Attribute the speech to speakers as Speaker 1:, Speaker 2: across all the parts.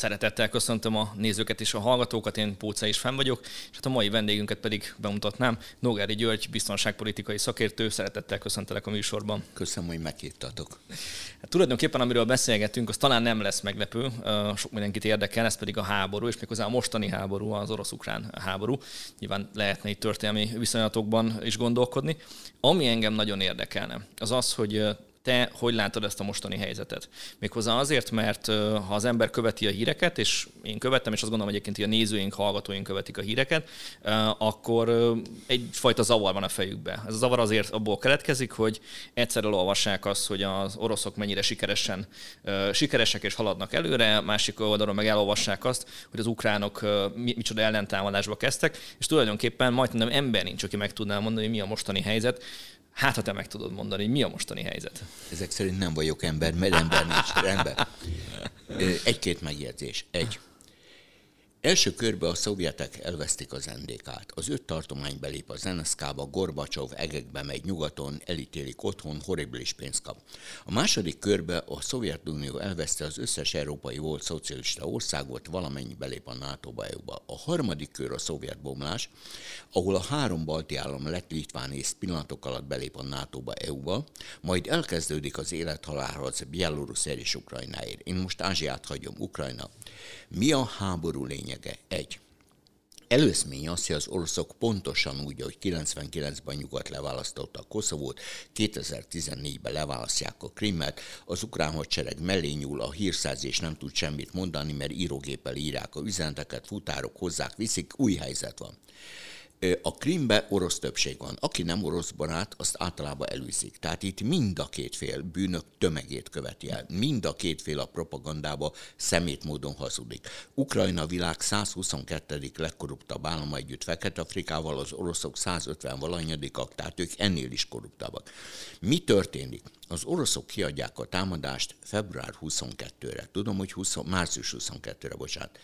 Speaker 1: Szeretettel köszöntöm a nézőket és a hallgatókat, én Póca is fenn vagyok, és hát a mai vendégünket pedig bemutatnám. Nogári György, biztonságpolitikai szakértő, szeretettel köszöntelek a műsorban.
Speaker 2: Köszönöm, hogy meghívtatok.
Speaker 1: Hát, tulajdonképpen, amiről beszélgetünk, az talán nem lesz meglepő, sok mindenkit érdekel, ez pedig a háború, és méghozzá a mostani háború, az orosz-ukrán háború. Nyilván lehetne itt történelmi viszonylatokban is gondolkodni. Ami engem nagyon érdekelne, az az, hogy te hogy látod ezt a mostani helyzetet? Méghozzá azért, mert ha az ember követi a híreket, és én követtem, és azt gondolom egyébként, hogy a nézőink, hallgatóink követik a híreket, akkor egyfajta zavar van a fejükbe. Ez a zavar azért abból keletkezik, hogy egyszerűen olvassák azt, hogy az oroszok mennyire sikeresen, sikeresek és haladnak előre, másik oldalon meg elolvassák azt, hogy az ukránok micsoda ellentámadásba kezdtek, és tulajdonképpen majdnem ember nincs, aki meg tudná mondani, hogy mi a mostani helyzet. Hát, ha te meg tudod mondani, mi a mostani helyzet?
Speaker 2: Ezek szerint nem vagyok ember, mert ember nincs. Rendben. Egy-két megjegyzés. Egy. Első körbe a szovjetek elvesztik az NDK-t. Az öt tartomány belép az NSZK-ba, Gorbacsov egekbe megy nyugaton, elítélik otthon, horribilis pénzt kap. A második körbe a Szovjetunió elveszti az összes európai volt szocialista országot, valamennyi belép a NATO-ba. A harmadik kör a szovjet bomlás, ahol a három balti állam lett Litván és pillanatok alatt belép a NATO-ba, EU-ba, majd elkezdődik az élethalálharc Bielorusszért és Ukrajnáért. Én most Ázsiát hagyom, Ukrajna. Mi a háború lényege? Egy. Előszmény az, hogy az oroszok pontosan úgy, hogy 99-ben nyugat leválasztotta a Koszovót, 2014-ben leválasztják a Krimet, az ukrán hadsereg mellé nyúl, a hírszerzés nem tud semmit mondani, mert írógéppel írják a üzeneteket, futárok hozzák, viszik, új helyzet van. A Krimbe orosz többség van. Aki nem orosz barát, azt általában elűzik. Tehát itt mind a két fél bűnök tömegét követi el. Mind a két fél a propagandába szemét módon hazudik. Ukrajna világ 122. legkorruptabb állama együtt Fekete-Afrikával, az oroszok 150 valanyadikak, tehát ők ennél is korruptabbak. Mi történik? Az oroszok kiadják a támadást február 22-re. Tudom, hogy 20, március 22-re, bocsánat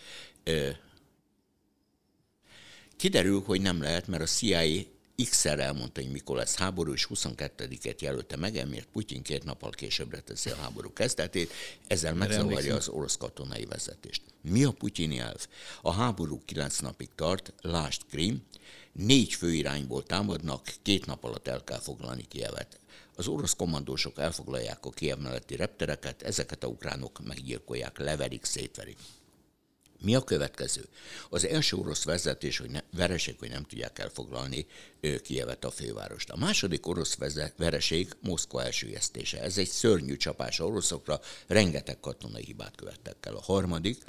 Speaker 2: Kiderül, hogy nem lehet, mert a CIA X-szer elmondta, hogy mikor lesz háború, és 22-et jelölte meg, emiatt Putyin két nappal későbbre teszi a háború kezdetét, ezzel megzavarja az orosz katonai vezetést. Mi a putyini elv? A háború kilenc napig tart, lásd Krim, négy főirányból támadnak, két nap alatt el kell foglalni Kievet. Az orosz kommandósok elfoglalják a Kiev melletti reptereket, ezeket a ukránok meggyilkolják, leverik, szétverik. Mi a következő? Az első orosz vezetés, hogy ne, vereség, hogy nem tudják elfoglalni Kievet a fővárost. A második orosz vereség Moszkva elsüllyesztése. Ez egy szörnyű csapás oroszokra, rengeteg katonai hibát követtek el. A harmadik,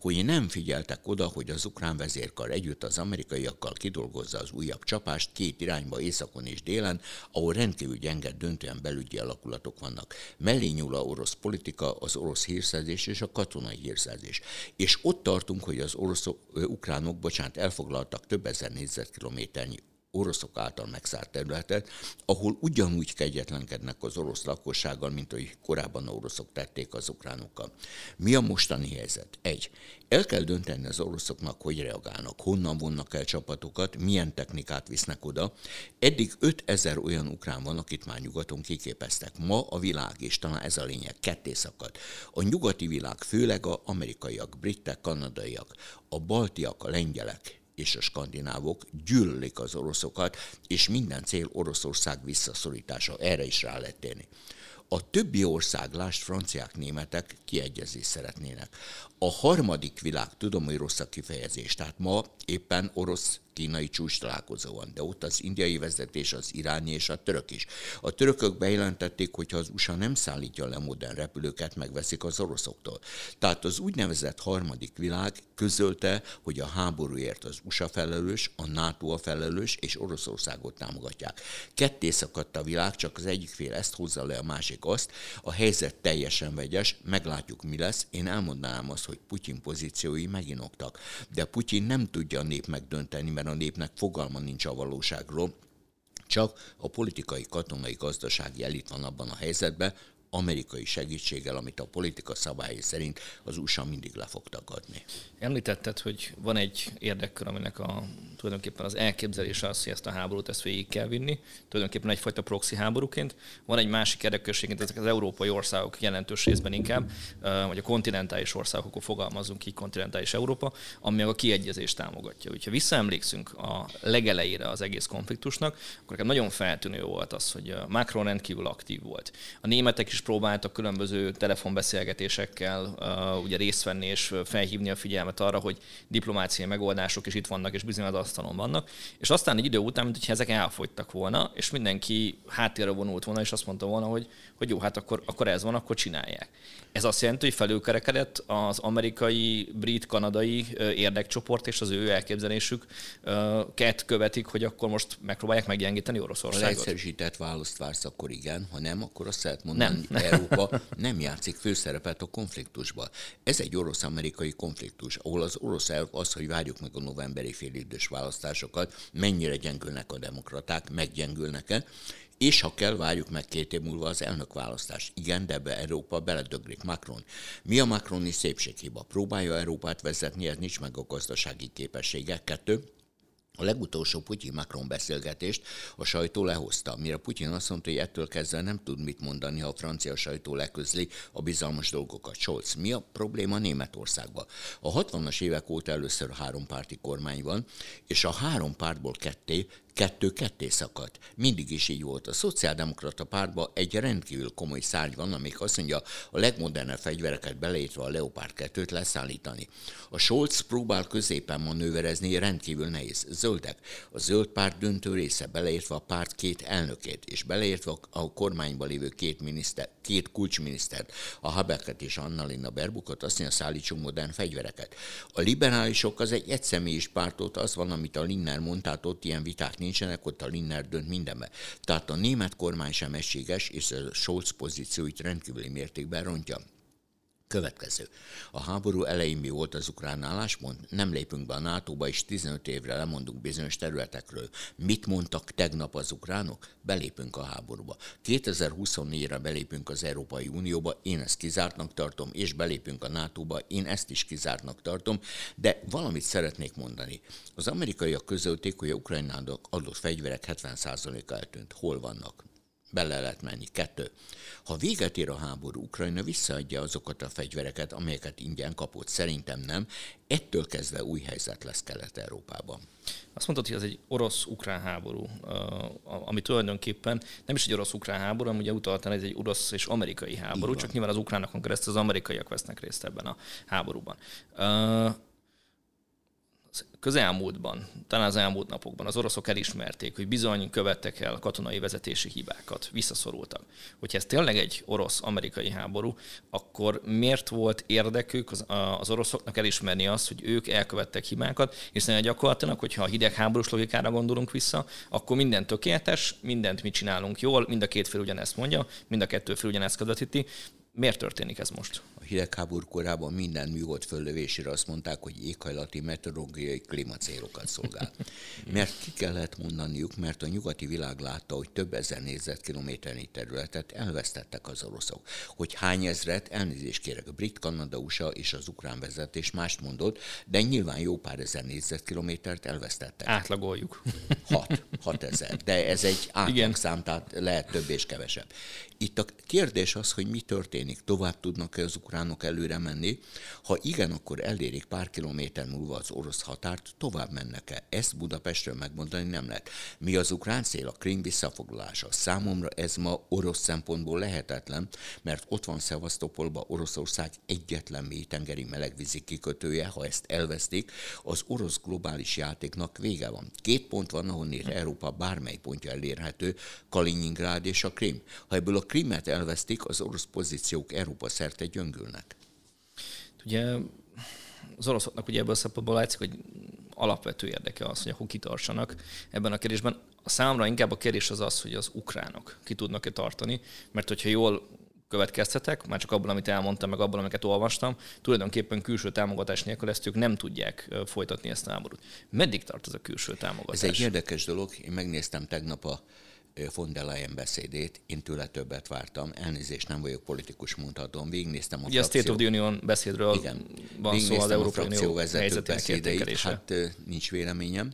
Speaker 2: hogy nem figyeltek oda, hogy az ukrán vezérkar együtt az amerikaiakkal kidolgozza az újabb csapást két irányba, északon és délen, ahol rendkívül gyenge, döntően belügyi alakulatok vannak. Mellé nyúl a orosz politika, az orosz hírszerzés és a katonai hírszerzés. És ott tartunk, hogy az oroszok, ukránok, bocsánat, elfoglaltak több ezer négyzetkilométernyi oroszok által megszállt területet, ahol ugyanúgy kegyetlenkednek az orosz lakossággal, mint ahogy korábban a oroszok tették az ukránokkal. Mi a mostani helyzet? Egy. El kell dönteni az oroszoknak, hogy reagálnak, honnan vonnak el csapatokat, milyen technikát visznek oda. Eddig 5000 olyan ukrán van, akit már nyugaton kiképeztek. Ma a világ, és talán ez a lényeg, ketté szakad. A nyugati világ, főleg a amerikaiak, britek, kanadaiak, a baltiak, a lengyelek, és a skandinávok gyűlölik az oroszokat, és minden cél Oroszország visszaszorítása. Erre is rá lehet térni. A többi ország, lásd franciák, németek kiegyezést szeretnének. A harmadik világ, tudom, hogy rossz a kifejezés, tehát ma éppen orosz kínai csúcs találkozó van, de ott az indiai vezetés, az iráni és a török is. A törökök bejelentették, hogy ha az USA nem szállítja le modern repülőket, megveszik az oroszoktól. Tehát az úgynevezett harmadik világ közölte, hogy a háborúért az USA felelős, a NATO a felelős, és Oroszországot támogatják. Ketté szakadt a világ, csak az egyik fél ezt hozza le, a másik azt. A helyzet teljesen vegyes, meglátjuk mi lesz. Én elmondanám azt, hogy Putyin pozíciói meginoktak. De Putyin nem tudja a nép megdönteni, mert a népnek fogalma nincs a valóságról, csak a politikai, katonai, gazdasági elit van abban a helyzetben, amerikai segítséggel, amit a politika szabályai szerint az USA mindig le fog tagadni.
Speaker 1: Említetted, hogy van egy érdekkör, aminek a, tulajdonképpen az elképzelése az, hogy ezt a háborút ezt végig kell vinni, tulajdonképpen egyfajta proxy háborúként. Van egy másik érdekörségként, ezek az európai országok jelentős részben inkább, vagy a kontinentális országok, akkor fogalmazunk így, kontinentális Európa, ami a kiegyezést támogatja. Úgyhogy visszaemlékszünk a legelejére az egész konfliktusnak, akkor nekem nagyon feltűnő volt az, hogy Macron rendkívül aktív volt. A németek is próbáltak különböző telefonbeszélgetésekkel uh, ugye részt venni és felhívni a figyelmet arra, hogy diplomáciai megoldások is itt vannak, és bizony az asztalon vannak. És aztán egy idő után, mint ezek elfogytak volna, és mindenki háttérre vonult volna, és azt mondta volna, hogy, hogy jó, hát akkor, akkor ez van, akkor csinálják. Ez azt jelenti, hogy felülkerekedett az amerikai, brit, kanadai érdekcsoport és az ő elképzelésük ket követik, hogy akkor most megpróbálják meggyengíteni Oroszországot.
Speaker 2: Ha egyszerűsített választ vársz, akkor igen, ha nem, akkor azt lehet mondani, nem. Európa nem játszik főszerepet a konfliktusban. Ez egy orosz-amerikai konfliktus, ahol az orosz elv az, hogy várjuk meg a novemberi félidős választásokat, mennyire gyengülnek a demokraták, meggyengülnek-e, és ha kell, várjuk meg két év múlva az elnökválasztást. Igen, de be Európa beledöglik Macron. Mi a Macroni szépséghiba? Próbálja Európát vezetni, ez nincs meg a gazdasági képessége. Kettő, a legutolsó Putyin-Macron beszélgetést a sajtó lehozta, mire Putyin azt mondta, hogy ettől kezdve nem tud mit mondani, ha a francia sajtó leközli a bizalmas dolgokat. Scholz, mi a probléma Németországban? A 60-as évek óta először három párti kormány van, és a három pártból ketté kettő ketté szakadt. Mindig is így volt. A szociáldemokrata pártban egy rendkívül komoly szárny van, amik azt mondja, a legmodernebb fegyvereket beleértve a Leopard 2-t leszállítani. A Scholz próbál középen manőverezni, rendkívül nehéz. Zöldek. A zöld párt döntő része, beleértve a párt két elnökét, és beleértve a kormányban lévő két, miniszter, két kulcsminisztert, a Habeket és Annalina Berbukot, azt mondja, szállítsunk modern fegyvereket. A liberálisok az egy egyszemélyis pártot, az van, amit a Linner mondta, ott ilyen viták nincsenek, ott a Linner dönt mindenbe. Tehát a német kormány sem egységes, és a Scholz pozícióit rendkívüli mértékben rontja. Következő. A háború elején mi volt az ukrán álláspont? Nem lépünk be a NATO-ba, és 15 évre lemondunk bizonyos területekről. Mit mondtak tegnap az ukránok? Belépünk a háborúba. 2024-re belépünk az Európai Unióba, én ezt kizártnak tartom, és belépünk a NATO-ba, én ezt is kizártnak tartom, de valamit szeretnék mondani. Az amerikaiak közölték, hogy a Ukrajnának adott fegyverek 70%-a eltűnt. Hol vannak? Bele lehet menni. Kettő. Ha véget ér a háború, Ukrajna visszaadja azokat a fegyvereket, amelyeket ingyen kapott. Szerintem nem. Ettől kezdve új helyzet lesz Kelet-Európában.
Speaker 1: Azt mondtad, hogy ez egy orosz-ukrán háború, ami tulajdonképpen nem is egy orosz-ukrán háború, hanem ugye utaltál, ez egy orosz és amerikai háború, csak nyilván az ukránokon keresztül az amerikaiak vesznek részt ebben a háborúban közelmúltban, talán az elmúlt napokban az oroszok elismerték, hogy bizony követtek el katonai vezetési hibákat, visszaszorultak. Hogyha ez tényleg egy orosz-amerikai háború, akkor miért volt érdekük az, az oroszoknak elismerni azt, hogy ők elkövettek hibákat, hiszen gyakorlatilag, hogyha a hidegháborús logikára gondolunk vissza, akkor minden tökéletes, mindent mi csinálunk jól, mind a két fél ugyanezt mondja, mind a kettő fél ugyanezt közvetíti, Miért történik ez most?
Speaker 2: A hidegháború korában minden műhold föllövésére azt mondták, hogy éghajlati meteorológiai klímacélokat szolgál. mert ki kellett mondaniuk, mert a nyugati világ látta, hogy több ezer négyzetkilométernyi területet elvesztettek az oroszok. Hogy hány ezret, elnézést kérek, a brit, Kanada, USA és az ukrán vezetés mást mondott, de nyilván jó pár ezer négyzetkilométert elvesztettek.
Speaker 1: Átlagoljuk.
Speaker 2: Hat, hat ezer. De ez egy átlagszám, tehát lehet több és kevesebb. Itt a kérdés az, hogy mi történik. Tovább tudnak-e az ukránok előre menni? Ha igen, akkor elérik pár kilométer múlva az orosz határt, tovább mennek-e? Ezt Budapestről megmondani nem lehet. Mi az ukrán cél? A Krim visszafoglalása. Számomra ez ma orosz szempontból lehetetlen, mert ott van Szevasztopolban Oroszország egyetlen mélytengeri melegvízi kikötője, ha ezt elvesztik, az orosz globális játéknak vége van. Két pont van, ahonnét Európa bármely pontja elérhető, Kaliningrád és a Krim. Ha ebből a Krimet elvesztik, az orosz pozíciók Európa szerte gyöngülnek.
Speaker 1: Ugye az oroszoknak ugye ebből a szempontból látszik, hogy alapvető érdeke az, hogy akkor kitartsanak ebben a kérdésben. A számra inkább a kérdés az az, hogy az ukránok ki tudnak-e tartani, mert hogyha jól következtetek, már csak abból, amit elmondtam, meg abból, amiket olvastam, tulajdonképpen külső támogatás nélkül ezt ők nem tudják folytatni ezt a háborút. Meddig tart ez a külső támogatás?
Speaker 2: Ez egy érdekes dolog. Én megnéztem tegnap a von der Leyen beszédét, én tőle többet vártam, elnézést nem vagyok politikus, mondhatom, végignéztem a
Speaker 1: Ugye frakció... a State of the Union beszédről Igen, van szó az Európai Unió beszédeit,
Speaker 2: hát nincs véleményem.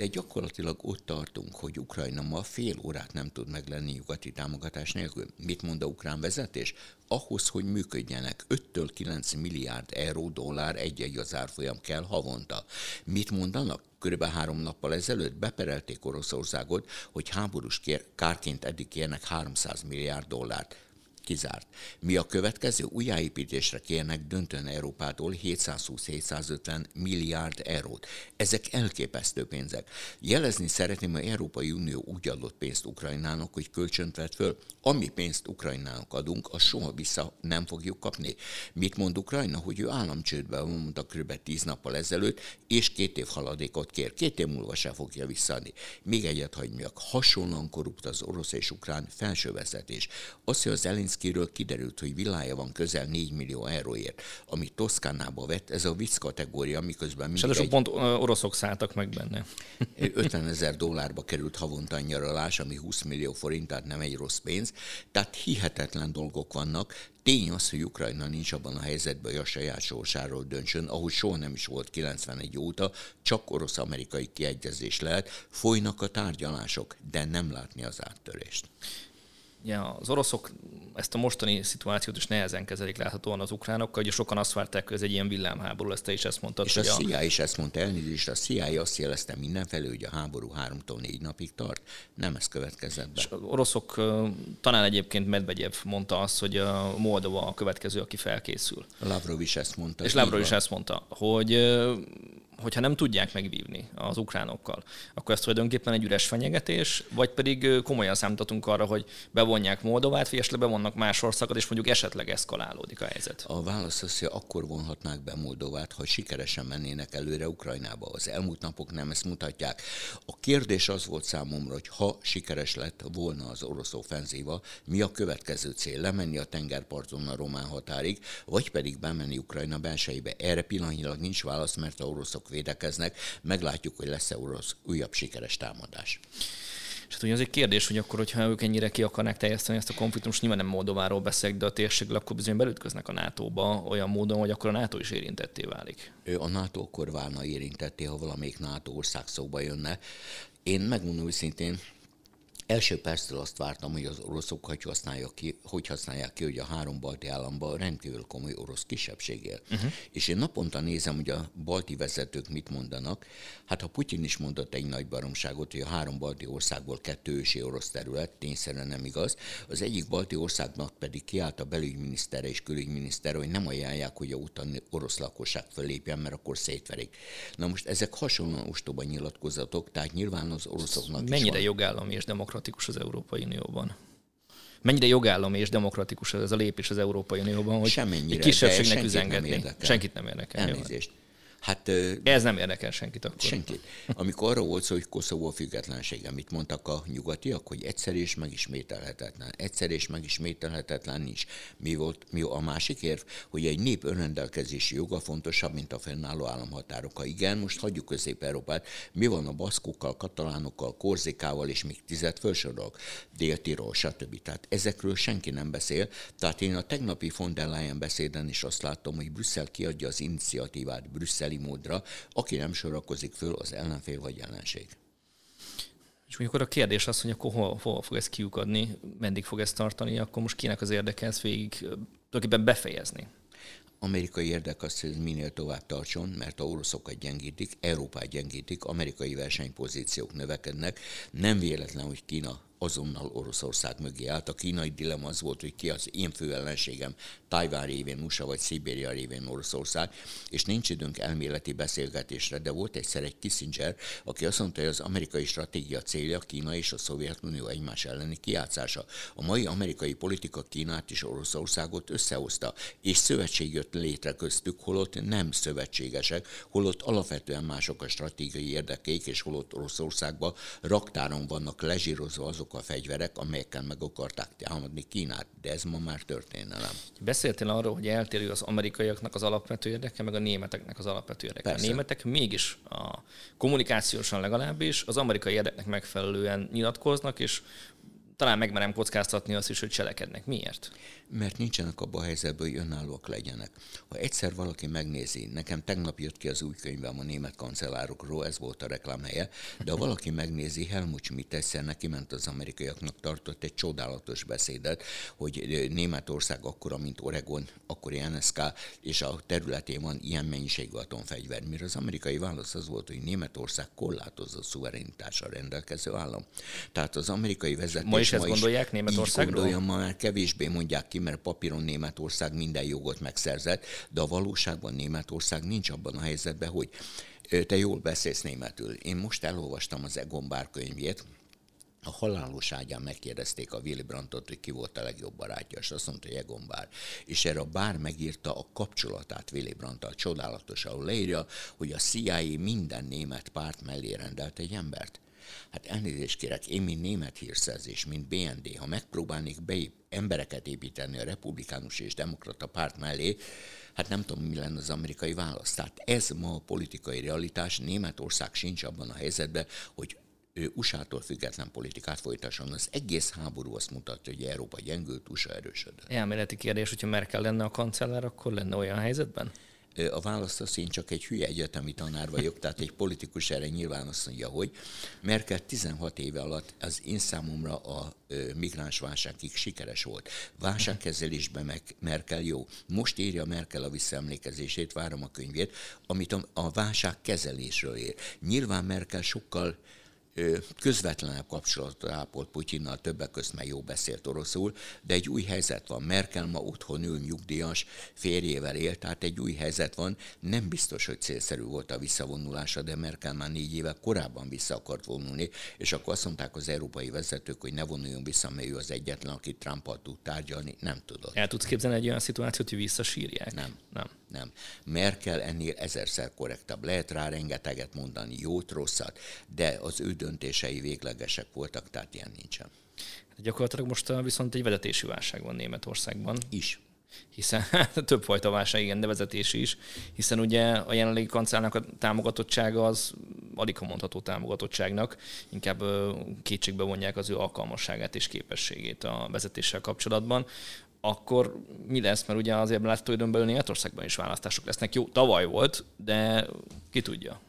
Speaker 2: De gyakorlatilag ott tartunk, hogy Ukrajna ma fél órát nem tud meglenni nyugati támogatás nélkül. Mit mond a ukrán vezetés? Ahhoz, hogy működjenek, 5-től 9 milliárd euró dollár egy-egy az árfolyam kell havonta. Mit mondanak? Körülbelül három nappal ezelőtt beperelték Oroszországot, hogy háborús kér, kárként eddig kérnek 300 milliárd dollárt kizárt. Mi a következő? Újjáépítésre kérnek döntően Európától 720-750 milliárd eurót. Ezek elképesztő pénzek. Jelezni szeretném, hogy Európai Unió úgy adott pénzt Ukrajnának, hogy kölcsönt vett föl. Ami pénzt Ukrajnának adunk, azt soha vissza nem fogjuk kapni. Mit mond Ukrajna? Hogy ő államcsődbe mondta kb. 10 nappal ezelőtt, és két év haladékot kér. Két év múlva se fogja visszaadni. Még egyet hagyjak. Hasonlóan korrupt az orosz és ukrán felsővezetés. Az, hogy az Zelenszkiről kiderült, hogy villája van közel 4 millió euróért, amit Toszkánába vett, ez a vicc kategória, miközben
Speaker 1: mindig egy... pont oroszok szálltak meg benne.
Speaker 2: 50 ezer dollárba került havonta nyaralás, ami 20 millió forint, tehát nem egy rossz pénz. Tehát hihetetlen dolgok vannak. Tény az, hogy Ukrajna nincs abban a helyzetben, hogy a saját sorsáról döntsön, ahogy soha nem is volt 91 óta, csak orosz-amerikai kiegyezés lehet, folynak a tárgyalások, de nem látni az áttörést
Speaker 1: ja, az oroszok ezt a mostani szituációt is nehezen kezelik láthatóan az ukránokkal, ugye sokan azt várták, hogy ez egy ilyen villámháború lesz, te is ezt mondtad.
Speaker 2: És a CIA is ezt mondta elnézést, a CIA azt jelezte mindenfelé, hogy a háború háromtól négy napig tart, nem ez következett be. És
Speaker 1: az oroszok, talán egyébként Medvegyev mondta azt, hogy a Moldova a következő, aki felkészül.
Speaker 2: Lavrov is ezt mondta.
Speaker 1: És Lavrov is ezt mondta, hogy hogyha nem tudják megvívni az ukránokkal, akkor ez tulajdonképpen egy üres fenyegetés, vagy pedig komolyan számítatunk arra, hogy bevonják Moldovát, vagy esetleg bevonnak más országokat, és mondjuk esetleg eszkalálódik a helyzet.
Speaker 2: A válasz az, hogy akkor vonhatnák be Moldovát, ha sikeresen mennének előre Ukrajnába. Az elmúlt napok nem ezt mutatják. A kérdés az volt számomra, hogy ha sikeres lett volna az orosz offenzíva, mi a következő cél? Lemenni a tengerparton a román határig, vagy pedig bemenni Ukrajna belsejébe? Erre pillanatnyilag nincs válasz, mert a oroszok védekeznek, meglátjuk, hogy lesz-e orosz újabb sikeres támadás.
Speaker 1: És hát ugye az egy kérdés, hogy akkor, hogyha ők ennyire ki akarnák terjeszteni ezt a konfliktust, nyilván nem Moldováról beszélek, de a térségről akkor bizony belütköznek a NATO-ba olyan módon, hogy akkor a NATO is érintetté válik.
Speaker 2: A NATO akkor válna érintetté, ha valamelyik NATO ország szóba jönne. Én megmondom őszintén, Első perctől azt vártam, hogy az oroszok hogy használják ki, hogy használják ki, hogy a három balti államban rendkívül komoly orosz kisebbség él. Uh-huh. És én naponta nézem, hogy a balti vezetők mit mondanak. Hát ha Putyin is mondott egy nagy baromságot, hogy a három balti országból kettő ősi orosz terület, tényszerűen nem igaz. Az egyik balti országnak pedig kiállt a belügyminisztere és külügyminisztere, hogy nem ajánlják, hogy a utáni orosz lakosság fölépjen, mert akkor szétverik. Na most ezek hasonlóan ostoba nyilatkozatok, tehát nyilván az oroszoknak
Speaker 1: Mennyire is van. jogállami és demokratikus demokratikus az Európai Unióban? Mennyire jogállami és demokratikus ez a lépés az Európai Unióban, hogy
Speaker 2: Semmennyire,
Speaker 1: kisebbségnek üzengetni? Senkit nem érdekel.
Speaker 2: Elnézést. Hát,
Speaker 1: Ez nem érdekel senkit akkor.
Speaker 2: Senkit. Amikor arról volt szó, hogy Koszovó függetlensége, mit mondtak a nyugatiak, hogy egyszer és megismételhetetlen. Egyszer és megismételhetetlen nincs. Mi volt mi a másik érv, hogy egy nép önrendelkezési joga fontosabb, mint a fennálló államhatárok. Ha igen, most hagyjuk Közép-Európát. Mi van a baszkokkal, katalánokkal, korzikával, és még tizet felsorolok, Dél-Tirol, stb. Tehát ezekről senki nem beszél. Tehát én a tegnapi von der Leyen beszéden is azt láttam, hogy Brüsszel kiadja az iniciatívát, Brüsszel módra, aki nem sorakozik föl, az ellenfél vagy ellenség.
Speaker 1: És mondjuk akkor a kérdés az, hogy akkor hol, hol fog ez kiukadni, meddig fog ez tartani, akkor most kinek az érdeke ezt végig tulajdonképpen befejezni?
Speaker 2: Amerikai érdek az, hogy ez minél tovább tartson, mert a oroszokat gyengítik, Európát gyengítik, amerikai versenypozíciók növekednek. Nem véletlen, hogy Kína azonnal Oroszország mögé állt. A kínai dilemma az volt, hogy ki az én fő ellenségem, Tajván révén USA vagy Szibéria révén Oroszország, és nincs időnk elméleti beszélgetésre, de volt egyszer egy Kissinger, aki azt mondta, hogy az amerikai stratégia célja Kína és a Szovjetunió egymás elleni kiátszása. A mai amerikai politika Kínát és Oroszországot összehozta, és szövetség jött létre köztük, holott nem szövetségesek, holott alapvetően mások a stratégiai érdekeik, és holott Oroszországban raktáron vannak lezsírozva azok a fegyverek, amelyekkel meg akarták támadni Kínát, de ez ma már történelem.
Speaker 1: Beszéltél arról, hogy eltérő az amerikaiaknak az alapvető érdeke, meg a németeknek az alapvető érdeke. Persze. A németek mégis a kommunikációsan legalábbis az amerikai érdeknek megfelelően nyilatkoznak, és talán megmerem kockáztatni azt is, hogy cselekednek. Miért?
Speaker 2: Mert nincsenek abban a helyzetben, hogy önállóak legyenek. Ha egyszer valaki megnézi, nekem tegnap jött ki az új könyvem a német kancellárokról, ez volt a reklámhelye, de ha valaki megnézi, Helmut Schmidt egyszer neki ment az amerikaiaknak, tartott egy csodálatos beszédet, hogy Németország akkora, mint Oregon, akkor NSK, és a területén van ilyen mennyiségű atomfegyver. Mire az amerikai válasz az volt, hogy Németország korlátozott szuverenitással rendelkező állam. Tehát az amerikai vezetés
Speaker 1: is ezt gondolják Németországról?
Speaker 2: Így gondolja, ma már kevésbé mondják ki, mert papíron Németország minden jogot megszerzett, de a valóságban Németország nincs abban a helyzetben, hogy te jól beszélsz németül. Én most elolvastam az Egon Bár könyvét, a halálos ágyán megkérdezték a Willy Brandtot, hogy ki volt a legjobb barátja, és azt mondta, hogy Egon Bár. És erre a Bár megírta a kapcsolatát Willy Brandttal, csodálatos, ahol leírja, hogy a CIA minden német párt mellé rendelt egy embert. Hát elnézést kérek, én, mint német hírszerzés, mint BND, ha megpróbálnék be embereket építeni a republikánus és demokrata párt mellé, hát nem tudom, mi lenne az amerikai válasz. Tehát ez ma a politikai realitás, Németország sincs abban a helyzetben, hogy ő USA-tól független politikát folytasson. Az egész háború azt mutatja, hogy Európa gyengült, USA erősödött.
Speaker 1: Elméleti kérdés, hogyha Merkel lenne a kancellár, akkor lenne olyan helyzetben?
Speaker 2: A választ az én csak egy hülye egyetemi tanár vagyok, tehát egy politikus erre nyilván azt mondja, hogy Merkel 16 éve alatt az én számomra a migránsválságig sikeres volt. Válságkezelésben meg Merkel jó. Most írja Merkel a visszaemlékezését, várom a könyvét, amit a, a válságkezelésről ér. Nyilván Merkel sokkal közvetlenebb kapcsolatot ápolt Putyinnal, többek között meg jó beszélt oroszul, de egy új helyzet van. Merkel ma otthon ül nyugdíjas, férjével él, tehát egy új helyzet van. Nem biztos, hogy célszerű volt a visszavonulása, de Merkel már négy éve korábban vissza akart vonulni, és akkor azt mondták az európai vezetők, hogy ne vonuljon vissza, mert ő az egyetlen, aki Trumpal tud tárgyalni, nem tudott.
Speaker 1: El tudsz képzelni egy olyan szituációt, hogy visszasírják?
Speaker 2: Nem. Nem. Nem. Merkel ennél ezerszer korrektabb. Lehet rá rengeteget mondani, jót, rosszat, de az ő döntései véglegesek voltak, tehát ilyen nincsen.
Speaker 1: Hát gyakorlatilag most viszont egy vezetési válság van Németországban.
Speaker 2: Is
Speaker 1: hiszen többfajta válság, igen, de vezetési is, hiszen ugye a jelenlegi kancellárnak a támogatottsága az alig mondható támogatottságnak, inkább kétségbe vonják az ő alkalmasságát és képességét a vezetéssel kapcsolatban akkor mi lesz, mert ugye azért látható időn belül Németországban is választások lesznek. Jó, tavaly volt, de ki tudja.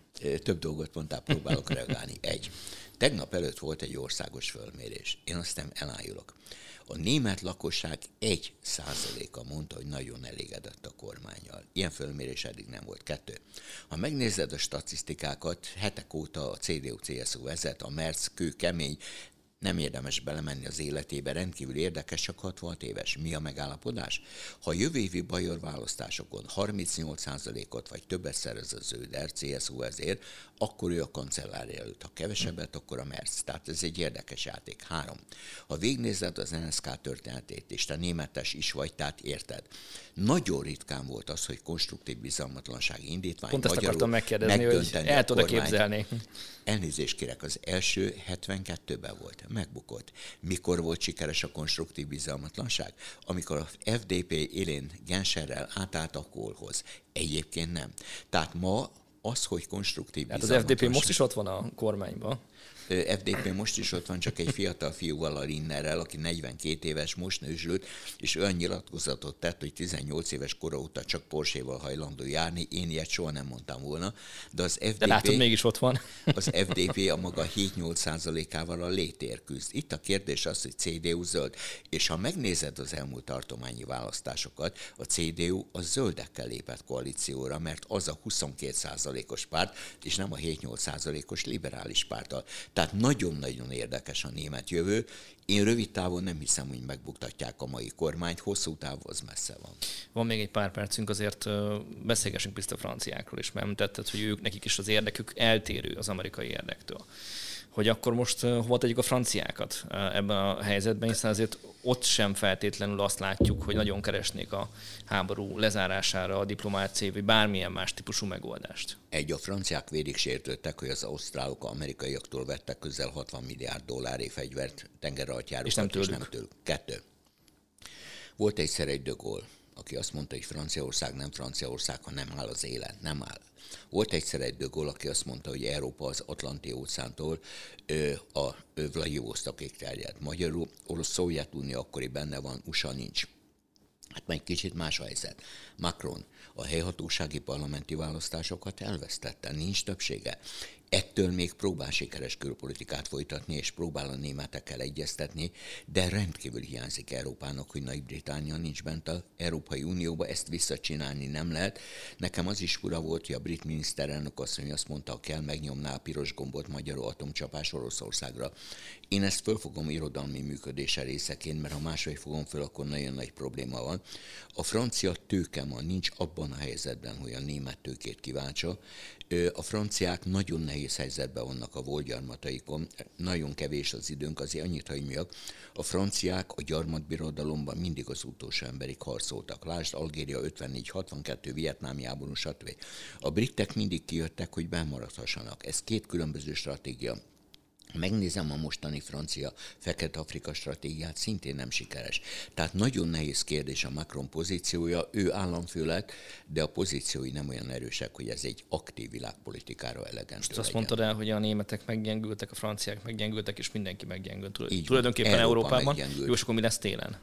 Speaker 2: Több dolgot mondtál, próbálok reagálni. Egy. Tegnap előtt volt egy országos fölmérés. Én aztán elájulok. A német lakosság egy százaléka mondta, hogy nagyon elégedett a kormányjal. Ilyen fölmérés eddig nem volt. Kettő. Ha megnézed a statisztikákat, hetek óta a CDU-CSU vezet, a Merz kő kemény, nem érdemes belemenni az életébe, rendkívül érdekes, csak 66 éves. Mi a megállapodás? Ha jövő évi bajor választásokon 38%-ot vagy többet szerez az Zöder, CSU ezért, akkor ő a kancellár előtt. Ha kevesebbet, akkor a Merz. Tehát ez egy érdekes játék. Három. Ha végnézed az NSK történetét, és te németes is vagy, tehát érted. Nagyon ritkán volt az, hogy konstruktív bizalmatlansági indítvány
Speaker 1: Pont ezt akartam megkérdezni, hogy el tudod képzelni.
Speaker 2: Elnézést kérek, az első 72-ben volt, megbukott. Mikor volt sikeres a konstruktív bizalmatlanság? Amikor a FDP élén Genserrel átállt a kólhoz. Egyébként nem. Tehát ma az, hogy konstruktív
Speaker 1: Hát az FDP most is ott van a kormányban.
Speaker 2: FDP most is ott van, csak egy fiatal fiúval a Rinnerrel, aki 42 éves, most nősült, és olyan nyilatkozatot tett, hogy 18 éves kora óta csak Porséval hajlandó járni. Én ilyet soha nem mondtam volna. De az FDP,
Speaker 1: de látod, mégis ott van.
Speaker 2: az FDP a maga 7-8 százalékával a létér küzd. Itt a kérdés az, hogy CDU zöld. És ha megnézed az elmúlt tartományi választásokat, a CDU a zöldekkel lépett koalícióra, mert az a 22 százalékos párt, és nem a 7-8 százalékos liberális pártal. Tehát nagyon-nagyon érdekes a német jövő. Én rövid távon nem hiszem, hogy megbuktatják a mai kormányt, hosszú távon az messze van.
Speaker 1: Van még egy pár percünk, azért beszélgessünk a franciákról is, mert említetted, hogy ők nekik is az érdekük eltérő az amerikai érdektől. Hogy akkor most hova tegyük a franciákat ebben a helyzetben, hiszen azért ott sem feltétlenül azt látjuk, hogy nagyon keresnék a háború lezárására a diplomáciai vagy bármilyen más típusú megoldást.
Speaker 2: Egy, a franciák védig sértődtek, hogy az ausztrálok amerikaiaktól vettek közel 60 milliárd dolláré fegyvert, tengeralattjárókat, és nem tőlük. És nem tőlük. Kettő. Volt egyszer egy Gaulle, aki azt mondta, hogy Franciaország nem Franciaország, ha nem áll az élet. Nem áll. Volt egyszer egy Gaulle, aki azt mondta, hogy Európa az Atlanti óceántól a Vladivostokig terjed. Magyarul orosz Szovjetunió akkori benne van, USA nincs. Hát meg kicsit más a helyzet. Macron a helyhatósági parlamenti választásokat elvesztette, nincs többsége. Ettől még próbál sikeres külpolitikát folytatni, és próbál a németekkel egyeztetni, de rendkívül hiányzik Európának, hogy Nagy-Británia nincs bent a Európai Unióba, ezt visszacsinálni nem lehet. Nekem az is fura volt, hogy a brit miniszterelnök asszony azt mondta, kell megnyomná a piros gombot magyar atomcsapás Oroszországra. Én ezt fölfogom irodalmi működése részeként, mert ha máshogy fogom föl, akkor nagyon nagy probléma van. A francia tőke nincs abban a helyzetben, hogy a német tőkét kiváltsa. A franciák nagyon nehéz helyzetben vannak a volt gyarmataikon, nagyon kevés az időnk, azért annyit hagyjak. A franciák a gyarmatbirodalomban mindig az utolsó emberig harcoltak. Lásd, Algéria 54-62, Vietnámi háború, stb. A britek mindig kijöttek, hogy bemaradhassanak. Ez két különböző stratégia. Megnézem a mostani francia Fekete-Afrika stratégiát, szintén nem sikeres. Tehát nagyon nehéz kérdés a Macron pozíciója, ő államfő lett, de a pozíciói nem olyan erősek, hogy ez egy aktív világpolitikára elegendő Most
Speaker 1: azt mondtad el, hogy a németek meggyengültek, a franciák meggyengültek, és mindenki meggyengült. Így Tulajdonképpen Európa Európában. Meggyengült. Jó, és akkor mi lesz télen?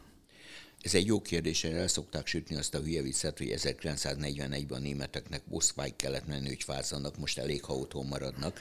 Speaker 2: Ez egy jó kérdés, erre szokták sütni azt a hülye viccet, hogy 1941-ben a németeknek Moszkváig kellett menni, hogy fázzanak, most elég, ha otthon maradnak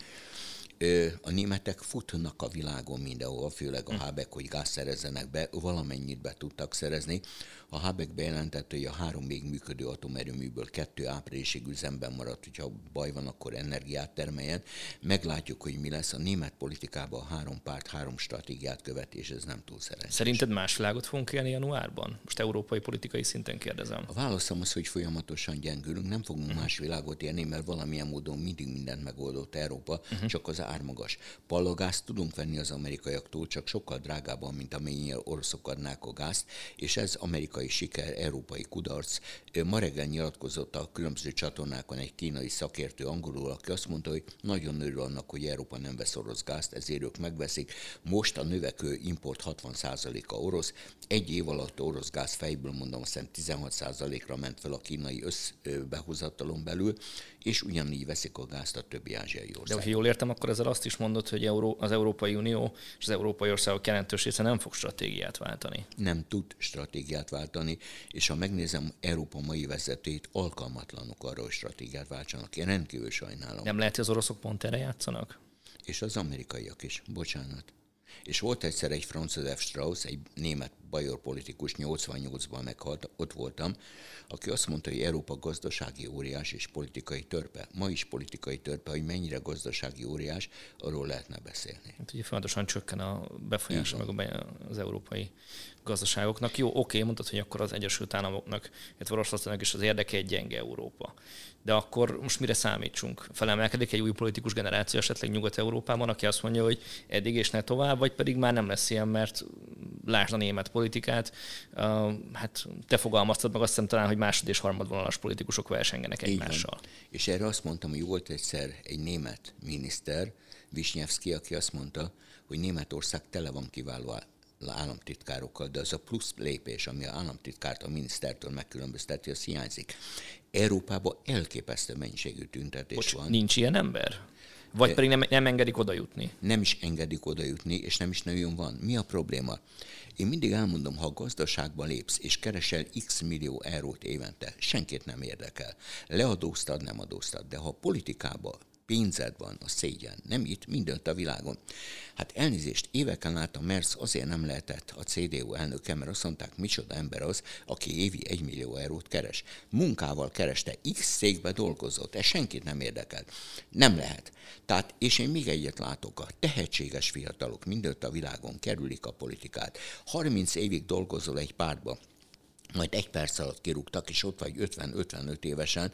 Speaker 2: a németek futnak a világon mindenhol, főleg a hm. Habeck, hogy gáz szerezzenek be, valamennyit be tudtak szerezni. A Habeck bejelentette, hogy a három még működő atomerőműből kettő áprilisig üzemben maradt, hogyha baj van, akkor energiát termeljen. Meglátjuk, hogy mi lesz. A német politikában a három párt három stratégiát követ, és ez nem túl szerencsés.
Speaker 1: Szerinted más világot fogunk élni januárban? Most európai politikai szinten kérdezem.
Speaker 2: A válaszom az, hogy folyamatosan gyengülünk, nem fogunk uh-huh. más világot élni, mert valamilyen módon mindig mindent megoldott Európa, uh-huh. csak az ármagas. Palagázt tudunk venni az amerikaiaktól, csak sokkal drágában, mint amennyire oroszok adnák a gázt, és ez amerikai siker, európai kudarc. Ma reggel nyilatkozott a különböző csatornákon egy kínai szakértő angolul, aki azt mondta, hogy nagyon örül annak, hogy Európa nem vesz orosz gázt, ezért ők megveszik. Most a növekvő import 60%-a orosz. Egy év alatt orosz gáz fejből mondom, azt 16%-ra ment fel a kínai összbehozatalon belül, és ugyanígy veszik a gázt a többi ázsiai ország.
Speaker 1: De ha jól értem, akkor ezzel azt is mondod, hogy az Európai Unió és az európai országok jelentős része nem fog stratégiát váltani.
Speaker 2: Nem tud stratégiát váltani, és ha megnézem Európa mai vezetőit, alkalmatlanok arra, hogy stratégiát váltsanak. Én rendkívül sajnálom.
Speaker 1: Nem lehet, hogy az oroszok pont erre játszanak?
Speaker 2: És az amerikaiak is, bocsánat. És volt egyszer egy Franz Josef Strauss, egy német bajor politikus, 88-ban meghalt, ott voltam, aki azt mondta, hogy Európa gazdasági óriás és politikai törpe. Ma is politikai törpe, hogy mennyire gazdasági óriás, arról lehetne beszélni.
Speaker 1: Hát ugye fontosan csökken a befolyása meg az európai gazdaságoknak. Jó, oké, mondtad, hogy akkor az Egyesült Államoknak, illetve Oroszországnak is az érdeke egy gyenge Európa. De akkor most mire számítsunk? Felemelkedik egy új politikus generáció esetleg Nyugat-Európában, aki azt mondja, hogy eddig és ne tovább, vagy pedig már nem lesz ilyen, mert lásd a német politikát. Hát te fogalmaztad meg azt hiszem talán, hogy másod és harmadvonalas politikusok versengenek egymással.
Speaker 2: És erre azt mondtam, hogy volt egyszer egy német miniszter, Wisniewski, aki azt mondta, hogy Németország tele van kiváló államtitkárokkal, de az a plusz lépés, ami a államtitkárt a minisztertől megkülönbözteti, az hiányzik. Európában elképesztő mennyiségű tüntetés Bocs, van.
Speaker 1: Nincs ilyen ember? Vagy pedig nem, nem engedik oda jutni?
Speaker 2: Nem is engedik oda jutni, és nem is nagyon van. Mi a probléma? Én mindig elmondom, ha a gazdaságban lépsz, és keresel x millió eurót évente, senkit nem érdekel. Leadóztad, nem adóztad, de ha a politikába pénzed van, a szégyen. Nem itt, mindent a világon. Hát elnézést, éveken át a Mersz azért nem lehetett a CDU elnöke, mert azt mondták, micsoda ember az, aki évi egy millió eurót keres. Munkával kereste, X cégbe dolgozott, ez senkit nem érdekel. Nem lehet. Tehát, és én még egyet látok, a tehetséges fiatalok mindent a világon kerülik a politikát. 30 évig dolgozol egy pártba, majd egy perc alatt kirúgtak, és ott vagy 50-55 évesen,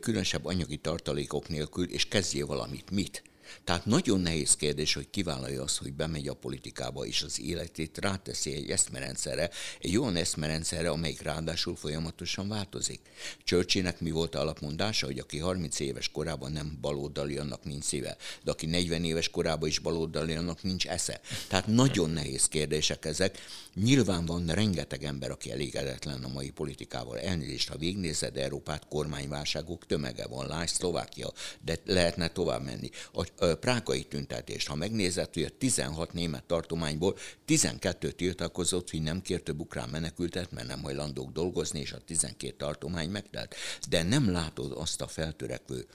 Speaker 2: különösebb anyagi tartalékok nélkül, és kezdjél valamit. Mit? Tehát nagyon nehéz kérdés, hogy kivállalja azt, hogy bemegy a politikába, és az életét ráteszi egy eszmerendszerre, egy olyan eszmerendszerre, amelyik ráadásul folyamatosan változik. Churchillnek mi volt a alapmondása, hogy aki 30 éves korában nem baloldali, annak nincs szíve, de aki 40 éves korában is baloldali, annak nincs esze. Tehát nagyon nehéz kérdések ezek. Nyilván van rengeteg ember, aki elégedetlen a mai politikával. Elnézést, ha végnézed Európát, kormányválságok tömege van, lásd Szlovákia, de lehetne tovább menni. A prágai tüntetést, ha megnézed, hogy a 16 német tartományból 12 tiltakozott, hogy nem kér több ukrán menekültet, mert nem hajlandók dolgozni, és a 12 tartomány megtelt. De nem látod azt a feltörekvő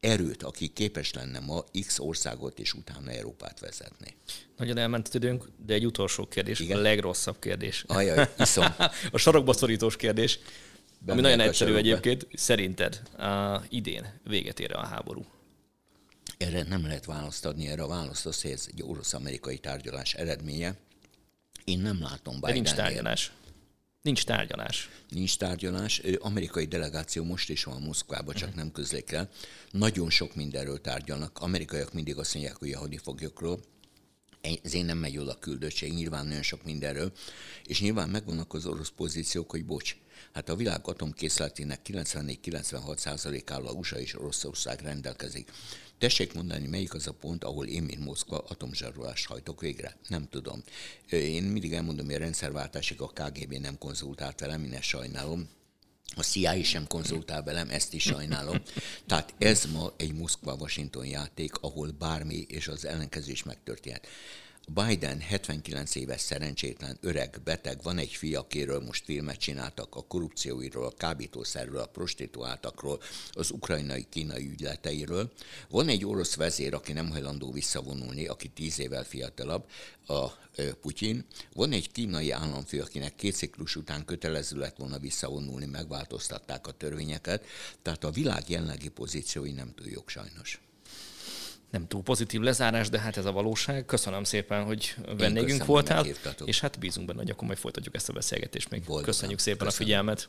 Speaker 2: erőt, aki képes lenne ma X országot és utána Európát vezetni.
Speaker 1: Nagyon elment időnk, de egy utolsó kérdés, Igen? a legrosszabb kérdés.
Speaker 2: Ajaj, iszom.
Speaker 1: a sarokba szorítós kérdés, ami nagyon egyszerű egyébként. Szerinted uh, idén véget ér a háború?
Speaker 2: Erre nem lehet választ adni, erre a választ az, hogy ez egy orosz-amerikai tárgyalás eredménye. Én nem látom
Speaker 1: Biden. De nincs tárgyalás. Nincs tárgyalás.
Speaker 2: Nincs tárgyalás. Amerikai delegáció most is van Moszkvában, csak nem közlik el. Nagyon sok mindenről tárgyalnak. Amerikaiak mindig azt mondják, hogy a hadifoglyokról, ezért nem megy oda a küldöttség, nyilván nagyon sok mindenről, és nyilván megvannak az orosz pozíciók, hogy bocs, hát a világ atomkészletének 94-96%-ával USA és Oroszország rendelkezik. Tessék mondani, melyik az a pont, ahol én, mint Moszkva, atomzsarolást hajtok végre? Nem tudom. Én mindig elmondom, hogy a rendszerváltásig a KGB nem konzultált velem, én sajnálom. A CIA sem konzultál velem, ezt is sajnálom. Tehát ez ma egy Moszkva-Washington játék, ahol bármi és az ellenkezés megtörténhet. Biden 79 éves szerencsétlen, öreg, beteg, van egy fia, akiről most filmet csináltak, a korrupcióiról, a kábítószerről, a prostituáltakról, az ukrajnai kínai ügyleteiről. Van egy orosz vezér, aki nem hajlandó visszavonulni, aki tíz évvel fiatalabb, a Putyin. Van egy kínai államfő, akinek két ciklus után kötelező lett volna visszavonulni, megváltoztatták a törvényeket, tehát a világ jelenlegi pozíciói nem túl jók sajnos
Speaker 1: nem túl pozitív lezárás, de hát ez a valóság. Köszönöm szépen, hogy vendégünk voltál, és hát bízunk benne, hogy akkor majd folytatjuk ezt a beszélgetést még. Boldogan. Köszönjük szépen Köszönöm. a figyelmet.